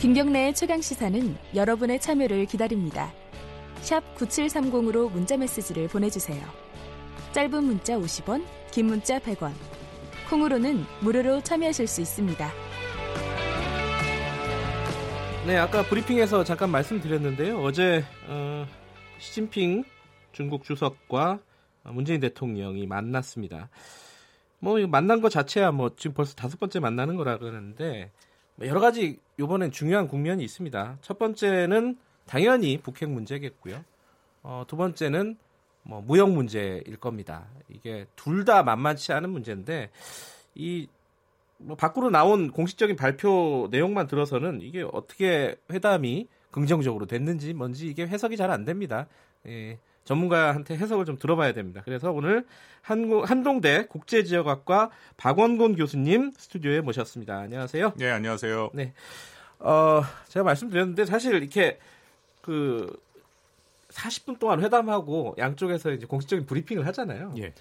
김경래의 최강 시사는 여러분의 참여를 기다립니다. 샵 9730으로 문자 메시지를 보내주세요. 짧은 문자 50원, 긴 문자 100원. 콩으로는 무료로 참여하실 수 있습니다. 네, 아까 브리핑에서 잠깐 말씀드렸는데요. 어제 어, 시진핑 중국 주석과 문재인 대통령이 만났습니다. 뭐 만난 것 자체야 뭐 지금 벌써 다섯 번째 만나는 거라 그러는데 뭐 여러 가지 이번엔 중요한 국면이 있습니다. 첫 번째는 당연히 북핵 문제겠고요. 어, 두 번째는 뭐 무역 문제일 겁니다. 이게 둘 다 만만치 않은 문제인데 이 뭐 밖으로 나온 공식적인 발표 내용만 들어서는 이게 어떻게 회담이 긍정적으로 됐는지 뭔지 이게 해석이 잘 안 됩니다. 예, 전문가한테 해석을 좀 들어봐야 됩니다. 그래서 오늘 한국, 한동대 국제지역학과 박원곤 교수님 스튜디오에 모셨습니다. 안녕하세요. 네, 안녕하세요. 네. 어, 제가 말씀드렸는데 사실 이렇게 그 40분 동안 회담하고 양쪽에서 이제 공식적인 브리핑을 하잖아요. 예.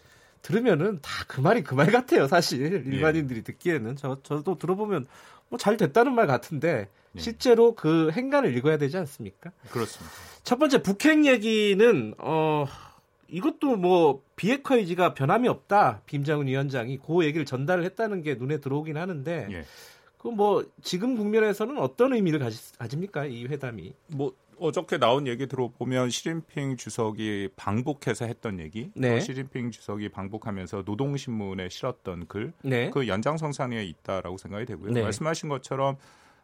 들으면은 다 그 말이 그 말 같아요, 사실. 일반인들이 예. 듣기에는. 저, 저도 들어보면 뭐 잘 됐다는 말 같은데 예. 실제로 그 행간을 읽어야 되지 않습니까? 그렇습니다. 첫 번째 북핵 얘기는 어 이것도 뭐 비핵화 의지가 변함이 없다. 김장훈 위원장이 그 얘기를 전달을 했다는 게 눈에 들어오긴 하는데 예. 그뭐 지금 국면에서는 어떤 의미를 가지, 가집니까 이 회담이? 뭐 어저께 나온 얘기 들어보면 시진핑 주석이 방북해서 했던 얘기, 네. 시진핑 주석이 방북하면서 노동신문에 실었던 글, 네. 그 연장성상에 있다라고 생각이 되고요. 네. 말씀하신 것처럼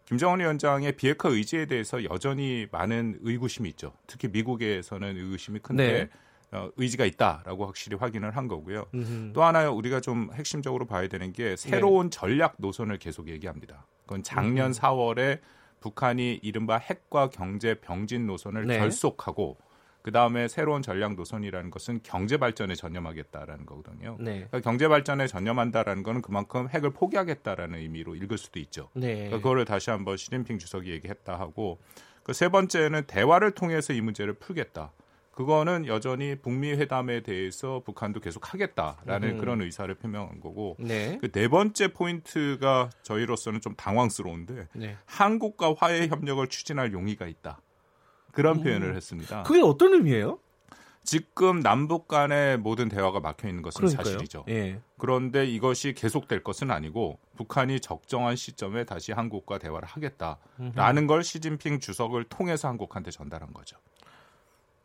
김정은 위원장의 비핵화 의지에 대해서 여전히 많은 의구심이 있죠. 특히 미국에서는 의구심이 큰데 네. 어, 의지가 있다라고 확실히 확인을 한 거고요. 음흠. 또 하나 우리가 좀 핵심적으로 봐야 되는 게 새로운 네. 전략 노선을 계속 얘기합니다. 그건 작년 음 4월에 북한이 이른바 핵과 경제 병진 노선을 네. 결속하고 그 다음에 새로운 전략 노선이라는 것은 경제 발전에 전념하겠다라는 거거든요. 네. 그러니까 경제 발전에 전념한다라는 것은 그만큼 핵을 포기하겠다라는 의미로 읽을 수도 있죠. 네. 그러니까 그거를 다시 한번 시진핑 주석이 얘기했다 하고 그 세 번째는 대화를 통해서 이 문제를 풀겠다. 그거는 여전히 북미 회담에 대해서 북한도 계속 하겠다라는 음. 그런 의사를 표명한 거고 네. 그네 번째 포인트가 저희로서는 좀 당황스러운데 네. 한국과 화해 협력을 추진할 용의가 있다. 그런 음. 표현을 했습니다. 그게 어떤 의미예요? 지금 남북 간의 모든 대화가 막혀 있는 것은 그러니까요. 사실이죠. 예. 그런데 이것이 계속될 것은 아니고 북한이 적정한 시점에 다시 한국과 대화를 하겠다라는 음흠. 걸 시진핑 주석을 통해서 한국한테 전달한 거죠.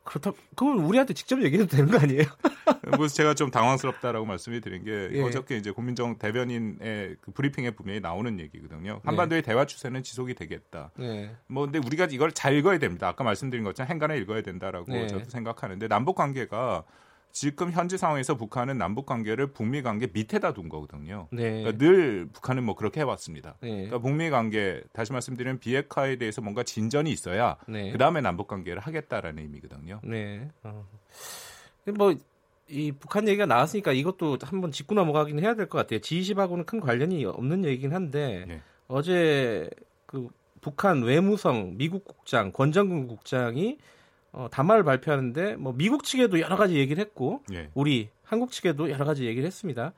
그렇다 그건 우리한테 직접 얘기해도 되는 거 아니에요? 그래서 제가 좀 당황스럽다라고 말씀을 드린 게 예. 어저께 이제 고민정 대변인의 그 브리핑에 분명히 나오는 얘기거든요. 한반도의 네. 대화 추세는 지속이 되겠다. 네. 뭐 근데 우리가 이걸 잘 읽어야 됩니다. 아까 말씀드린 것처럼 행간에 읽어야 된다라고 네. 저도 생각하는데 남북 관계가 지금 현재 상황에서 북한은 남북 관계를 북미 관계 밑에다 둔 거거든요. 네. 그러니까 늘 북한은 뭐 그렇게 해왔습니다. 네. 그러니까 북미 관계 다시 말씀드리면 비핵화에 대해서 뭔가 진전이 있어야 네. 그 다음에 남북 관계를 하겠다라는 의미거든요. 네. 어. 뭐 이 북한 얘기가 나왔으니까 이것도 한번 짚고 넘어가긴 해야 될 것 같아요. G20하고는 큰 관련이 없는 얘기긴 한데 네. 어제 그 북한 외무성 미국 국장 권정근 국장이 어, 담화를 발표하는데 뭐 미국 측에도 여러 가지 얘기를 했고 예. 우리 한국 측에도 여러 가지 얘기를 했습니다.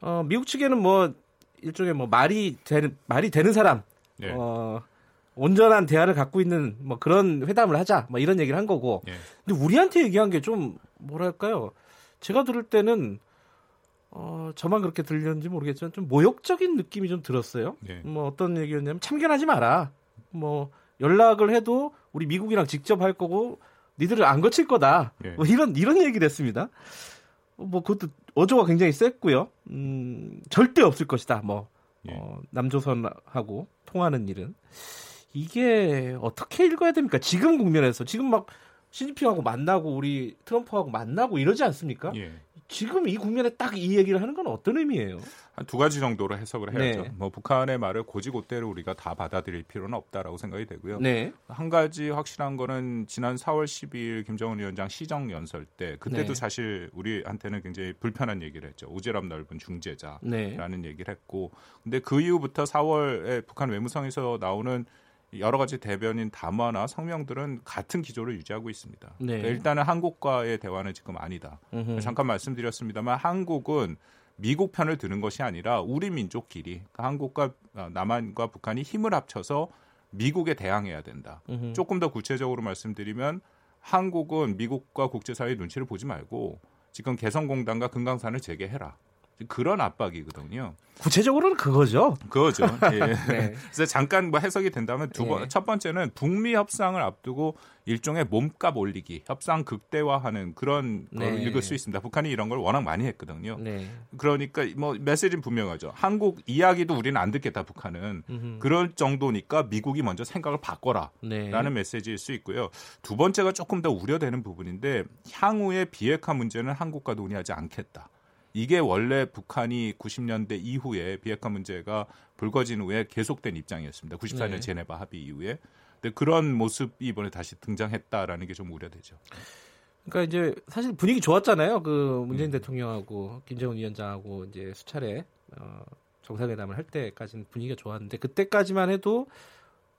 어, 미국 측에는 뭐 일종의 뭐 말이 되는 말이 되는 사람 예. 어, 온전한 대화를 갖고 있는 뭐 그런 회담을 하자 뭐 이런 얘기를 한 거고 예. 근데 우리한테 얘기한 게 좀 뭐랄까요 제가 들을 때는 어, 저만 그렇게 들렸는지 모르겠지만 좀 모욕적인 느낌이 좀 들었어요. 예. 뭐 어떤 얘기였냐면 참견하지 마라. 뭐 연락을 해도 우리 미국이랑 직접 할 거고 니들을 안 거칠 거다. 예. 뭐 이런 이런 얘기를 했습니다. 뭐 그것도 어조가 굉장히 셌고요. 음, 절대 없을 것이다. 뭐 예. 어, 남조선하고 통하는 일은 이게 어떻게 읽어야 됩니까? 지금 국면에서 지금 막 시진핑하고 만나고 우리 트럼프하고 만나고 이러지 않습니까? 예. 지금 이 국면에 딱 이 얘기를 하는 건 어떤 의미예요? 한 두 가지 정도로 해석을 해야죠. 네. 뭐 북한의 말을 고지고대로 우리가 다 받아들일 필요는 없다라고 생각이 되고요. 네. 한 가지 확실한 거는 지난 4월 12일 김정은 위원장 시정 연설 때 그때도 네. 사실 우리한테는 굉장히 불편한 얘기를 했죠. 오지랖 넓은 중재자라는 네. 얘기를 했고 근데 그 이후부터 4월에 북한 외무성에서 나오는 여러 가지 대변인 담화나 성명들은 같은 기조를 유지하고 있습니다. 네. 그러니까 일단은 한국과의 대화는 지금 아니다. 음흠. 잠깐 말씀드렸습니다만 한국은 미국 편을 드는 것이 아니라 우리 민족끼리 그러니까 한국과 어, 남한과 북한이 힘을 합쳐서 미국에 대항해야 된다. 음흠. 조금 더 구체적으로 말씀드리면 한국은 미국과 국제사회의 눈치를 보지 말고 지금 개성공단과 금강산을 재개해라. 그런 압박이거든요. 구체적으로는 그거죠. 그거죠. 예. 네. 그래서 잠깐 뭐 해석이 된다면 두 번, 네. 첫 번째는 북미 협상을 앞두고 일종의 몸값 올리기, 협상 극대화하는 그런 네. 걸 읽을 수 있습니다. 북한이 이런 걸 워낙 많이 했거든요. 네. 그러니까 뭐 메시지는 분명하죠. 한국 이야기도 우리는 안 듣겠다, 북한은. 음흠. 그럴 정도니까 미국이 먼저 생각을 바꿔라라는 네. 메시지일 수 있고요. 두 번째가 조금 더 우려되는 부분인데 향후의 비핵화 문제는 한국과 논의하지 않겠다. 이게 원래 북한이 90년대 이후에 비핵화 문제가 불거진 후에 계속된 입장이었습니다. 94년 네. 제네바 합의 이후에. 근데 그런 모습이 이번에 다시 등장했다라는 게 좀 우려되죠. 그러니까 이제 사실 분위기 좋았잖아요. 그 문재인 음. 대통령하고 김정은 위원장하고 이제 수차례 어, 정상회담을 할 때까지는 분위기가 좋았는데 그때까지만 해도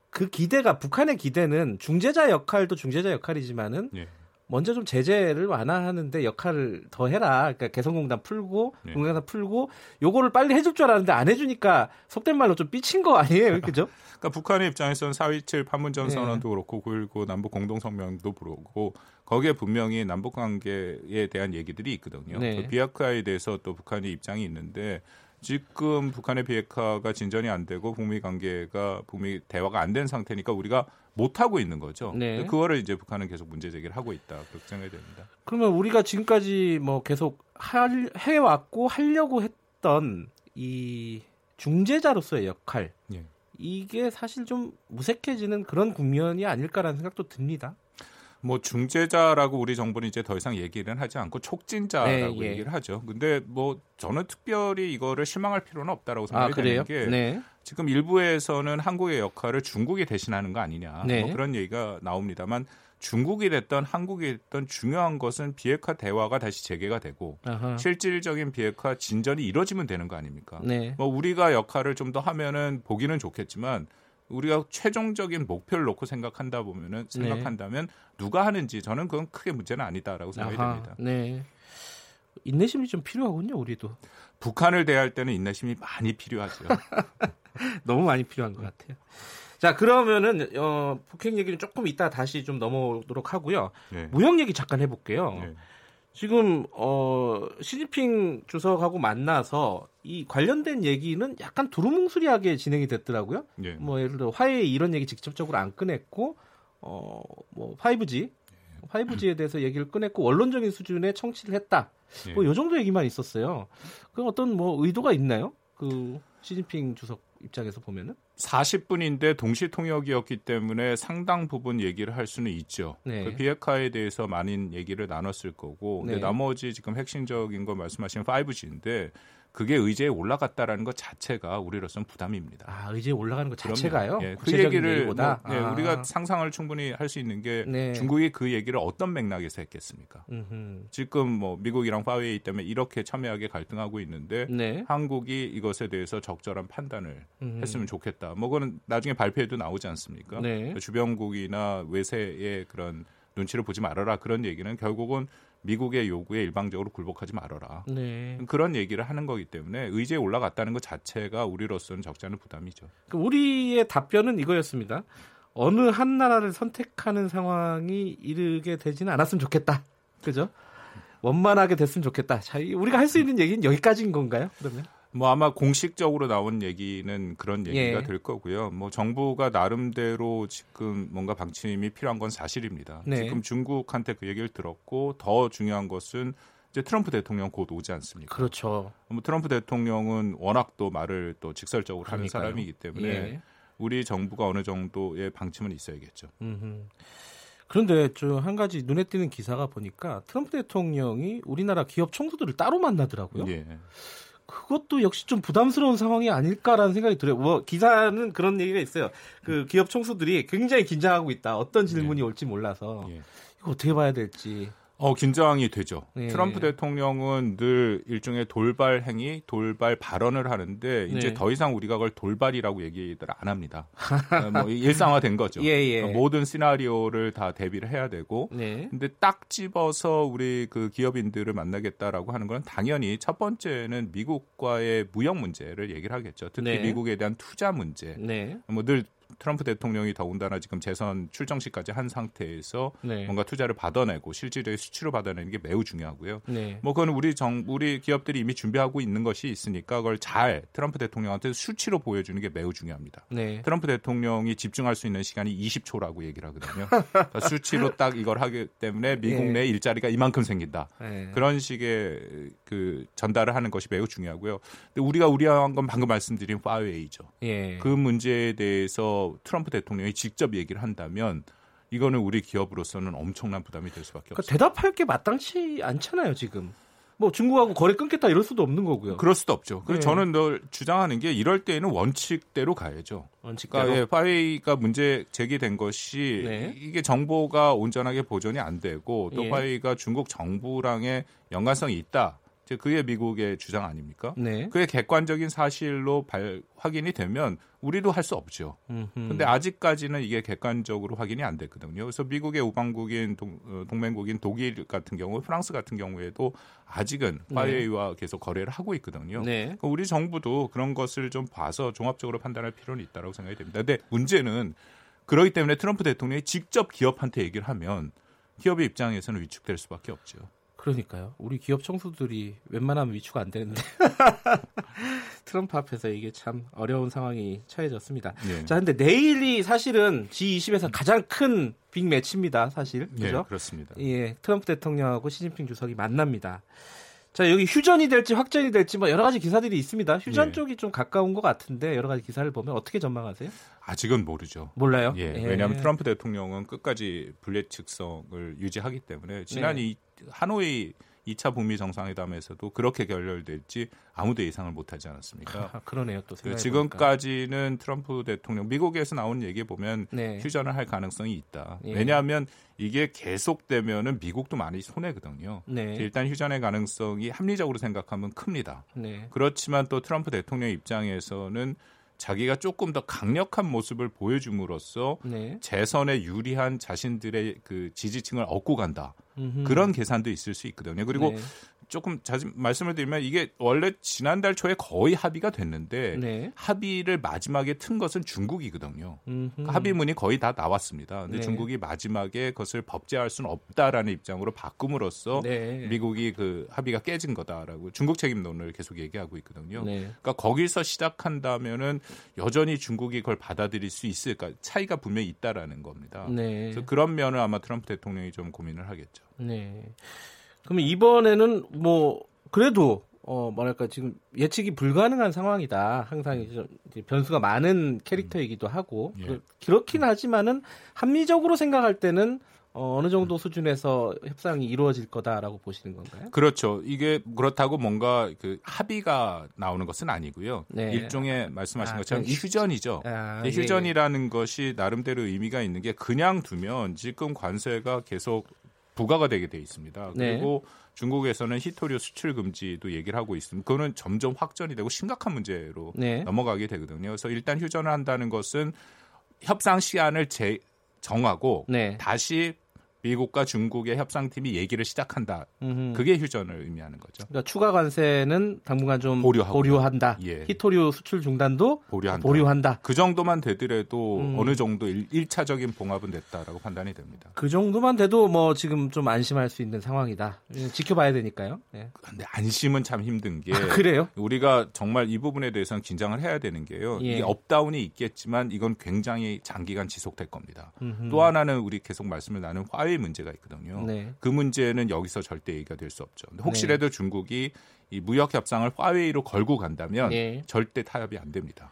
그 기대가 북한의 기대는 중재자 역할도 중재자 역할이지만은 예. 먼저 좀 제재를 완화하는데 역할을 더 해라. 그러니까 개성공단 풀고 네. 공단사 풀고 요거를 빨리 해줄 줄 알았는데 안 해주니까 속된 말로 좀 삐친 거 아니에요, 그죠? 그러니까 북한의 입장에서는 4.27 판문점 네. 선언도 그렇고 9.19 남북 공동 성명도 그렇고 거기에 분명히 남북 관계에 대한 얘기들이 있거든요. 네. 그 비핵화에 대해서 또 북한의 입장이 있는데 지금 북한의 비핵화가 진전이 안 되고 북미 관계가 북미 대화가 안 된 상태니까 우리가 못 하고 있는 거죠. 네. 그거를 이제 북한은 계속 문제 제기를 하고 있다. 그렇게 생각이 됩니다. 그러면 우리가 지금까지 뭐 계속 할, 해왔고 하려고 했던 이 중재자로서의 역할 예. 이게 사실 좀 무색해지는 그런 국면이 아닐까라는 생각도 듭니다. 뭐 중재자라고 우리 정부는 이제 더 이상 얘기는 하지 않고 촉진자라고 네, 예. 얘기를 하죠. 근데 뭐 저는 특별히 이거를 실망할 필요는 없다라고 생각이 아, 되는 게 네. 지금 일부에서는 한국의 역할을 중국이 대신하는 거 아니냐 네. 뭐 그런 얘기가 나옵니다만 중국이 됐던 한국이 됐던 중요한 것은 비핵화 대화가 다시 재개가 되고 아하. 실질적인 비핵화 진전이 이뤄지면 되는 거 아닙니까? 네. 뭐 우리가 역할을 좀 더 하면은 보기는 좋겠지만 우리가 최종적인 목표를 놓고 생각한다 보면은 네. 생각한다면 네. 누가 하는지 저는 그건 크게 문제는 아니다라고 생각이 아하, 됩니다. 네. 인내심이 좀 필요하군요, 우리도. 북한을 대할 때는 인내심이 많이 필요하죠. 너무 많이 필요한 것 같아요. 자, 그러면은 어, 북핵 얘기는 조금 이따 다시 좀 넘어오도록 하고요. 네. 무역 얘기 잠깐 해볼게요. 네. 지금 어 시진핑 주석하고 만나서 이 관련된 얘기는 약간 두루뭉술하게 진행이 됐더라고요. 네. 뭐 예를 들어 화해 이런 얘기 직접적으로 안 꺼냈고 어뭐 5G 5G에 대해서 얘기를 꺼냈고 원론적인 수준의 청취를 했다. 네. 뭐요 정도 얘기만 있었어요. 그 어떤 뭐 의도가 있나요? 그 시진핑 주석 입장에서 보면은 40분인데 동시 통역이었기 때문에 상당 부분 얘기를 할 수는 있죠. 네. 그 비핵화에 대해서 많은 얘기를 나눴을 거고, 네. 근데 나머지 지금 핵심적인 거 말씀하신 5G인데 그게 의제에 올라갔다라는 것 자체가 우리로서는 부담입니다. 아, 의제에 올라가는 것 자체가요? 예, 그 얘기를 뭐, 예, 아. 우리가 상상을 충분히 할 수 있는 게 네. 중국이 그 얘기를 어떤 맥락에서 했겠습니까? 음흠. 지금 뭐 미국이랑 파웨이 때문에 이렇게 첨예하게 갈등하고 있는데 네. 한국이 이것에 대해서 적절한 판단을 음흠. 했으면 좋겠다. 뭐 그거는 나중에 발표에도 나오지 않습니까? 네. 주변국이나 외세의 그런 눈치를 보지 말아라 그런 얘기는 결국은 미국의 요구에 일방적으로 굴복하지 말아라. 네. 그런 얘기를 하는 거기 때문에 의제에 올라갔다는 것 자체가 우리로서는 적지 않은 부담이죠. 그 우리의 답변은 이거였습니다. 어느 한 나라를 선택하는 상황이 이르게 되지는 않았으면 좋겠다. 그죠? 원만하게 됐으면 좋겠다. 자, 우리가 할 수 있는 얘기는 여기까지인 건가요? 그러면? 뭐 아마 공식적으로 나온 얘기는 그런 얘기가 예. 될 거고요. 뭐 정부가 나름대로 지금 뭔가 방침이 필요한 건 사실입니다. 네. 지금 중국한테 그 얘기를 들었고 더 중요한 것은 이제 트럼프 대통령 곧 오지 않습니까? 그렇죠. 뭐 트럼프 대통령은 워낙 또 말을 또 직설적으로 그러니까요. 하는 사람이기 때문에 예. 우리 정부가 어느 정도의 방침은 있어야겠죠. 음흠. 그런데 저 한 가지 눈에 띄는 기사가 보니까 트럼프 대통령이 우리나라 기업 총수들을 따로 만나더라고요. 예. 그것도 역시 좀 부담스러운 상황이 아닐까라는 생각이 들어요. 뭐 기사는 그런 얘기가 있어요. 그 기업 총수들이 굉장히 긴장하고 있다. 어떤 질문이 네. 올지 몰라서 예. 이거 어떻게 봐야 될지. 어, 긴장이 되죠. 네. 트럼프 대통령은 늘 일종의 돌발 행위, 돌발 발언을 하는데 이제 네. 더 이상 우리가 그걸 돌발이라고 얘기를 안 합니다. 어, 뭐 일상화된 거죠. 예, 예. 그러니까 모든 시나리오를 다 대비를 해야 되고. 네. 근데 딱 집어서 우리 그 기업인들을 만나겠다라고 하는 건 당연히 첫 번째는 미국과의 무역 문제를 얘기를 하겠죠. 특히 네. 미국에 대한 투자 문제. 네. 뭐늘 트럼프 대통령이 더군다나 지금 재선 출정식까지 한 상태에서 네. 뭔가 투자를 받아내고 실질적인 수치로 받아내는 게 매우 중요하고요. 네. 뭐 그건 우리 정 우리 기업들이 이미 준비하고 있는 것이 있으니까 그걸 잘 트럼프 대통령한테 수치로 보여주는 게 매우 중요합니다. 네. 트럼프 대통령이 집중할 수 있는 시간이 20초라고 얘기를 하거든요. 그러니까 수치로 딱 이걸 하기 때문에 미국 네. 내 일자리가 이만큼 생긴다. 네. 그런 식의 그 전달을 하는 것이 매우 중요하고요. 근데 우리가 우려한 건 방금 말씀드린 파웨이죠. 예. 그 문제에 대해서 트럼프 대통령이 직접 얘기를 한다면 이거는 우리 기업으로서는 엄청난 부담이 될 수밖에 그러니까 없어요. 대답할 게 마땅치 않잖아요, 지금. 뭐 중국하고 거래 끊겠다 이럴 수도 없는 거고요. 그럴 수도 없죠. 그래서 네. 저는 늘 주장하는 게 이럴 때에는 원칙대로 가야죠. 원칙대로. 그러니까 예, 파웨이가 문제 제기된 것이 네. 이게 정보가 온전하게 보존이 안 되고 또 예. 파웨이가 중국 정부랑의 연관성이 있다. 그게 미국의 주장 아닙니까? 네. 그게 객관적인 사실로 발, 확인이 되면 우리도 할 수 없죠. 그런데 아직까지는 이게 객관적으로 확인이 안 됐거든요. 그래서 미국의 우방국인 동, 어, 동맹국인 독일 같은 경우, 프랑스 같은 경우에도 아직은 화웨이와 네. 계속 거래를 하고 있거든요. 네. 그러니까 우리 정부도 그런 것을 좀 봐서 종합적으로 판단할 필요는 있다고 생각이 됩니다. 근데 문제는 그러기 때문에 트럼프 대통령이 직접 기업한테 얘기를 하면 기업의 입장에서는 위축될 수밖에 없죠. 그러니까요. 우리 기업 청수들이 웬만하면 위축 안 되는데 트럼프 앞에서 이게 참 어려운 상황이 처해졌습니다. 네. 자, 근데 내일이 사실은 G20에서 가장 큰 빅 매치입니다. 사실 네, 그죠? 네, 그렇습니다. 예, 트럼프 대통령하고 시진핑 주석이 만납니다. 자, 여기 휴전이 될지 확전이 될지 뭐 여러 가지 기사들이 있습니다. 휴전 네. 쪽이 좀 가까운 것 같은데 여러 가지 기사를 보면 어떻게 전망하세요? 아직은 모르죠. 몰라요? 예. 예. 왜냐하면 트럼프 대통령은 끝까지 불예측성을 유지하기 때문에 지난 네. 이 하노이 2차 북미 정상회담에서도 그렇게 결렬될지 아무도 예상을 못하지 않았습니까? 아, 그러네요. 또 지금까지는 트럼프 대통령 미국에서 나온 얘기 보면 네. 휴전을 할 가능성이 있다. 예. 왜냐하면 이게 계속되면은 미국도 많이 손해거든요. 네. 일단 휴전의 가능성이 합리적으로 생각하면 큽니다. 네. 그렇지만 또 트럼프 대통령 입장에서는 자기가 조금 더 강력한 모습을 보여줌으로써 네. 재선에 유리한 자신들의 그 지지층을 얻고 간다. 음흠. 그런 계산도 있을 수 있거든요. 그리고 네. 조금 자주 말씀을 드리면 이게 원래 지난달 초에 거의 합의가 됐는데 네. 합의를 마지막에 튼 것은 중국이거든요. 그러니까 합의문이 거의 다 나왔습니다. 근데 네. 중국이 마지막에 그것을 법제할 수는 없다라는 입장으로 바꿈으로써 네. 미국이 그 합의가 깨진 거다라고 중국 책임론을 계속 얘기하고 있거든요. 네. 그러니까 거기서 시작한다면은 여전히 중국이 그걸 받아들일 수 있을까 차이가 분명히 있다라는 겁니다. 네. 그래서 그런 면을 아마 트럼프 대통령이 좀 고민을 하겠죠. 네. 그러면 이번에는 뭐 그래도 어 뭐랄까 지금 예측이 불가능한 상황이다. 항상 이제 변수가 많은 캐릭터이기도 하고 예. 그렇긴 하지만은 합리적으로 생각할 때는 어, 어느 정도 수준에서 협상이 이루어질 거다라고 보시는 건가요? 그렇죠. 이게 그렇다고 뭔가 그 합의가 나오는 것은 아니고요. 네. 일종의 말씀하신 아, 것처럼 휴전이죠. 아, 예. 휴전이라는 것이 나름대로 의미가 있는 게 그냥 두면 지금 관세가 계속 부과가 되게 돼 있습니다. 네. 그리고 네. 중국에서는 히토류 수출 금지도 얘기를 하고 있습니다. 그거는 점점 확전이 되고 심각한 문제로 네. 넘어가게 되거든요. 그래서 일단 휴전을 한다는 것은 협상 시간을 재, 정하고 네. 다시 미국과 중국의 협상팀이 얘기를 시작한다. 음흠. 그게 휴전을 의미하는 거죠. 그러니까 추가 관세는 당분간 좀 보류한다. 예. 히토류 수출 중단도 보류한다. 보류한다. 그 정도만 되더라도 음. 어느 정도 일, 차적인 봉합은 됐다라고 판단이 됩니다. 그 정도만 돼도 뭐 지금 좀 안심할 수 있는 상황이다. 지켜봐야 되니까요. 예. 근데 안심은 참 힘든 게 아, 그래요? 우리가 정말 이 부분에 대해서는 긴장을 해야 되는 게요. 예. 이 up down이 있겠지만 이건 굉장히 장기간 지속될 겁니다. 음흠. 또 하나는 우리 계속 말씀을 나눈 화웨이 문제가 있거든요. 네. 그 문제는 여기서 절대 얘기가 될 수 없죠. 혹시라도 네. 중국이 이 무역 협상을 화웨이로 걸고 간다면 네. 절대 타협이 안 됩니다.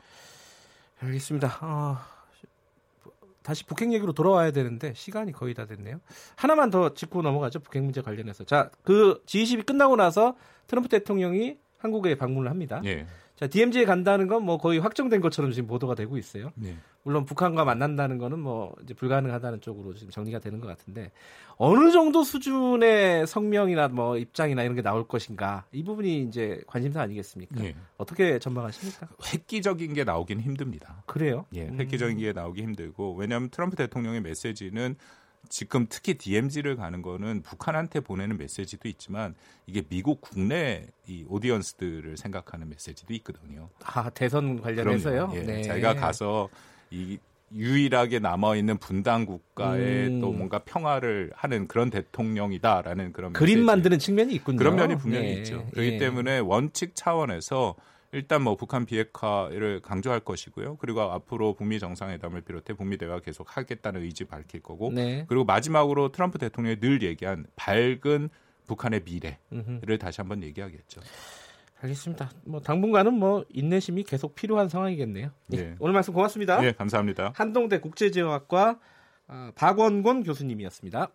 알겠습니다. 어, 다시 북핵 얘기로 돌아와야 되는데 시간이 거의 다 됐네요. 하나만 더 짚고 넘어가죠. 북핵 문제 관련해서. 자, 그 G20이 끝나고 나서 트럼프 대통령이 한국에 방문을 합니다. 예. 자, DMZ에 간다는 건 뭐 거의 확정된 것처럼 지금 보도가 되고 있어요. 네. 물론 북한과 만난다는 거는 뭐 이제 불가능하다는 쪽으로 지금 정리가 되는 것 같은데 어느 정도 수준의 성명이나 뭐 입장이나 이런 게 나올 것인가 이 부분이 이제 관심사 아니겠습니까? 네. 어떻게 전망하십니까? 획기적인 게 나오긴 힘듭니다. 그래요? 예, 획기적인 음. 게 나오기 힘들고 왜냐하면 트럼프 대통령의 메시지는 지금 특히 DMZ를 가는 거는 북한한테 보내는 메시지도 있지만 이게 미국 국내 이 오디언스들을 생각하는 메시지도 있거든요. 아 대선 관련해서요? 예, 네. 자기가 가서 이 유일하게 남아 있는 분단 국가에 음. 또 뭔가 평화를 하는 그런 대통령이다라는 그런 그림 메시지. 만드는 측면이 있군요. 그런 면이 분명히 네. 있죠. 그렇기 네. 때문에 원칙 차원에서 일단 뭐 북한 비핵화를 강조할 것이고요. 그리고 앞으로 북미 정상회담을 비롯해 북미 대화 계속 하겠다는 의지 밝힐 거고. 네. 그리고 마지막으로 트럼프 대통령이 늘 얘기한 밝은 북한의 미래를 음흠. 다시 한번 얘기하겠죠. 알겠습니다. 뭐 당분간은 뭐 인내심이 계속 필요한 상황이겠네요. 네. 네. 오늘 말씀 고맙습니다. 네, 감사합니다. 한동대 국제지원학과 아, 박원곤 교수님이었습니다.